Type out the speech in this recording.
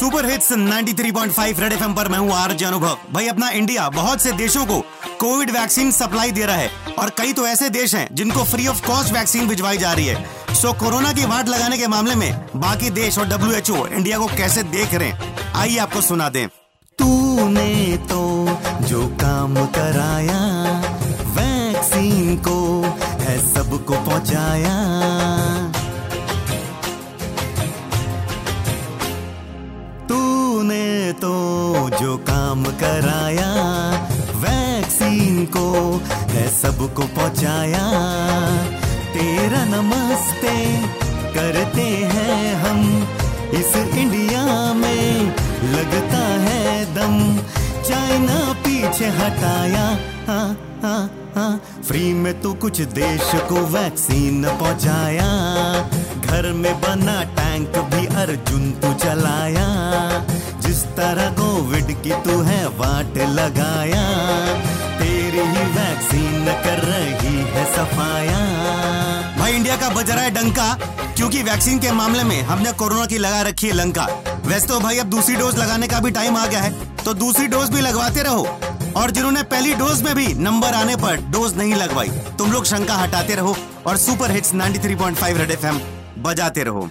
Super hits 93.5 red FM पर मैं हूँ आर अनुभव। भाई, अपना इंडिया बहुत से देशों को कोविड वैक्सीन सप्लाई दे रहा है। और कई तो ऐसे देश हैं जिनको फ्री ऑफ़ कॉस्ट वैक्सीन भिजवाई जा रही है। सो कोरोना की वाट लगाने के मामले में बाकी देश और डब्ल्यू इंडिया को कैसे देख रहे हैं? आइए आपको सुना दें। तूने तो जो काम कराया वैक्सीन को है सबको पहुँचाया। तूने तो जो काम कराया, वैक्सीन को है सबको पहुँचाया। तेरा नमस्ते करते हैं हम, इस इंडिया में लगता है दम। चाइना पीछे हटाया हाँ हाँ हाँ। फ्री में तो कुछ देश को वैक्सीन पहुँचाया। घर में बना टैंक भी अर्जुन तू चलाया। तरह कोविड की तू है वाट लगाया। तेरी ही वैक्सीन कर रही है सफाया। भाई, इंडिया का बज रहा है डंका, क्योंकि वैक्सीन के मामले में हमने कोरोना की लगा रखी है लंका। वैसे तो भाई, अब दूसरी डोज लगाने का भी टाइम आ गया है तो दूसरी डोज भी लगवाते रहो। और जिन्होंने पहली डोज में भी नंबर आने पर डोज नहीं लगवाई, तुम लोग शंका हटाते रहो और सुपर हिट्स 93.5 रेड एफएम बजाते रहो।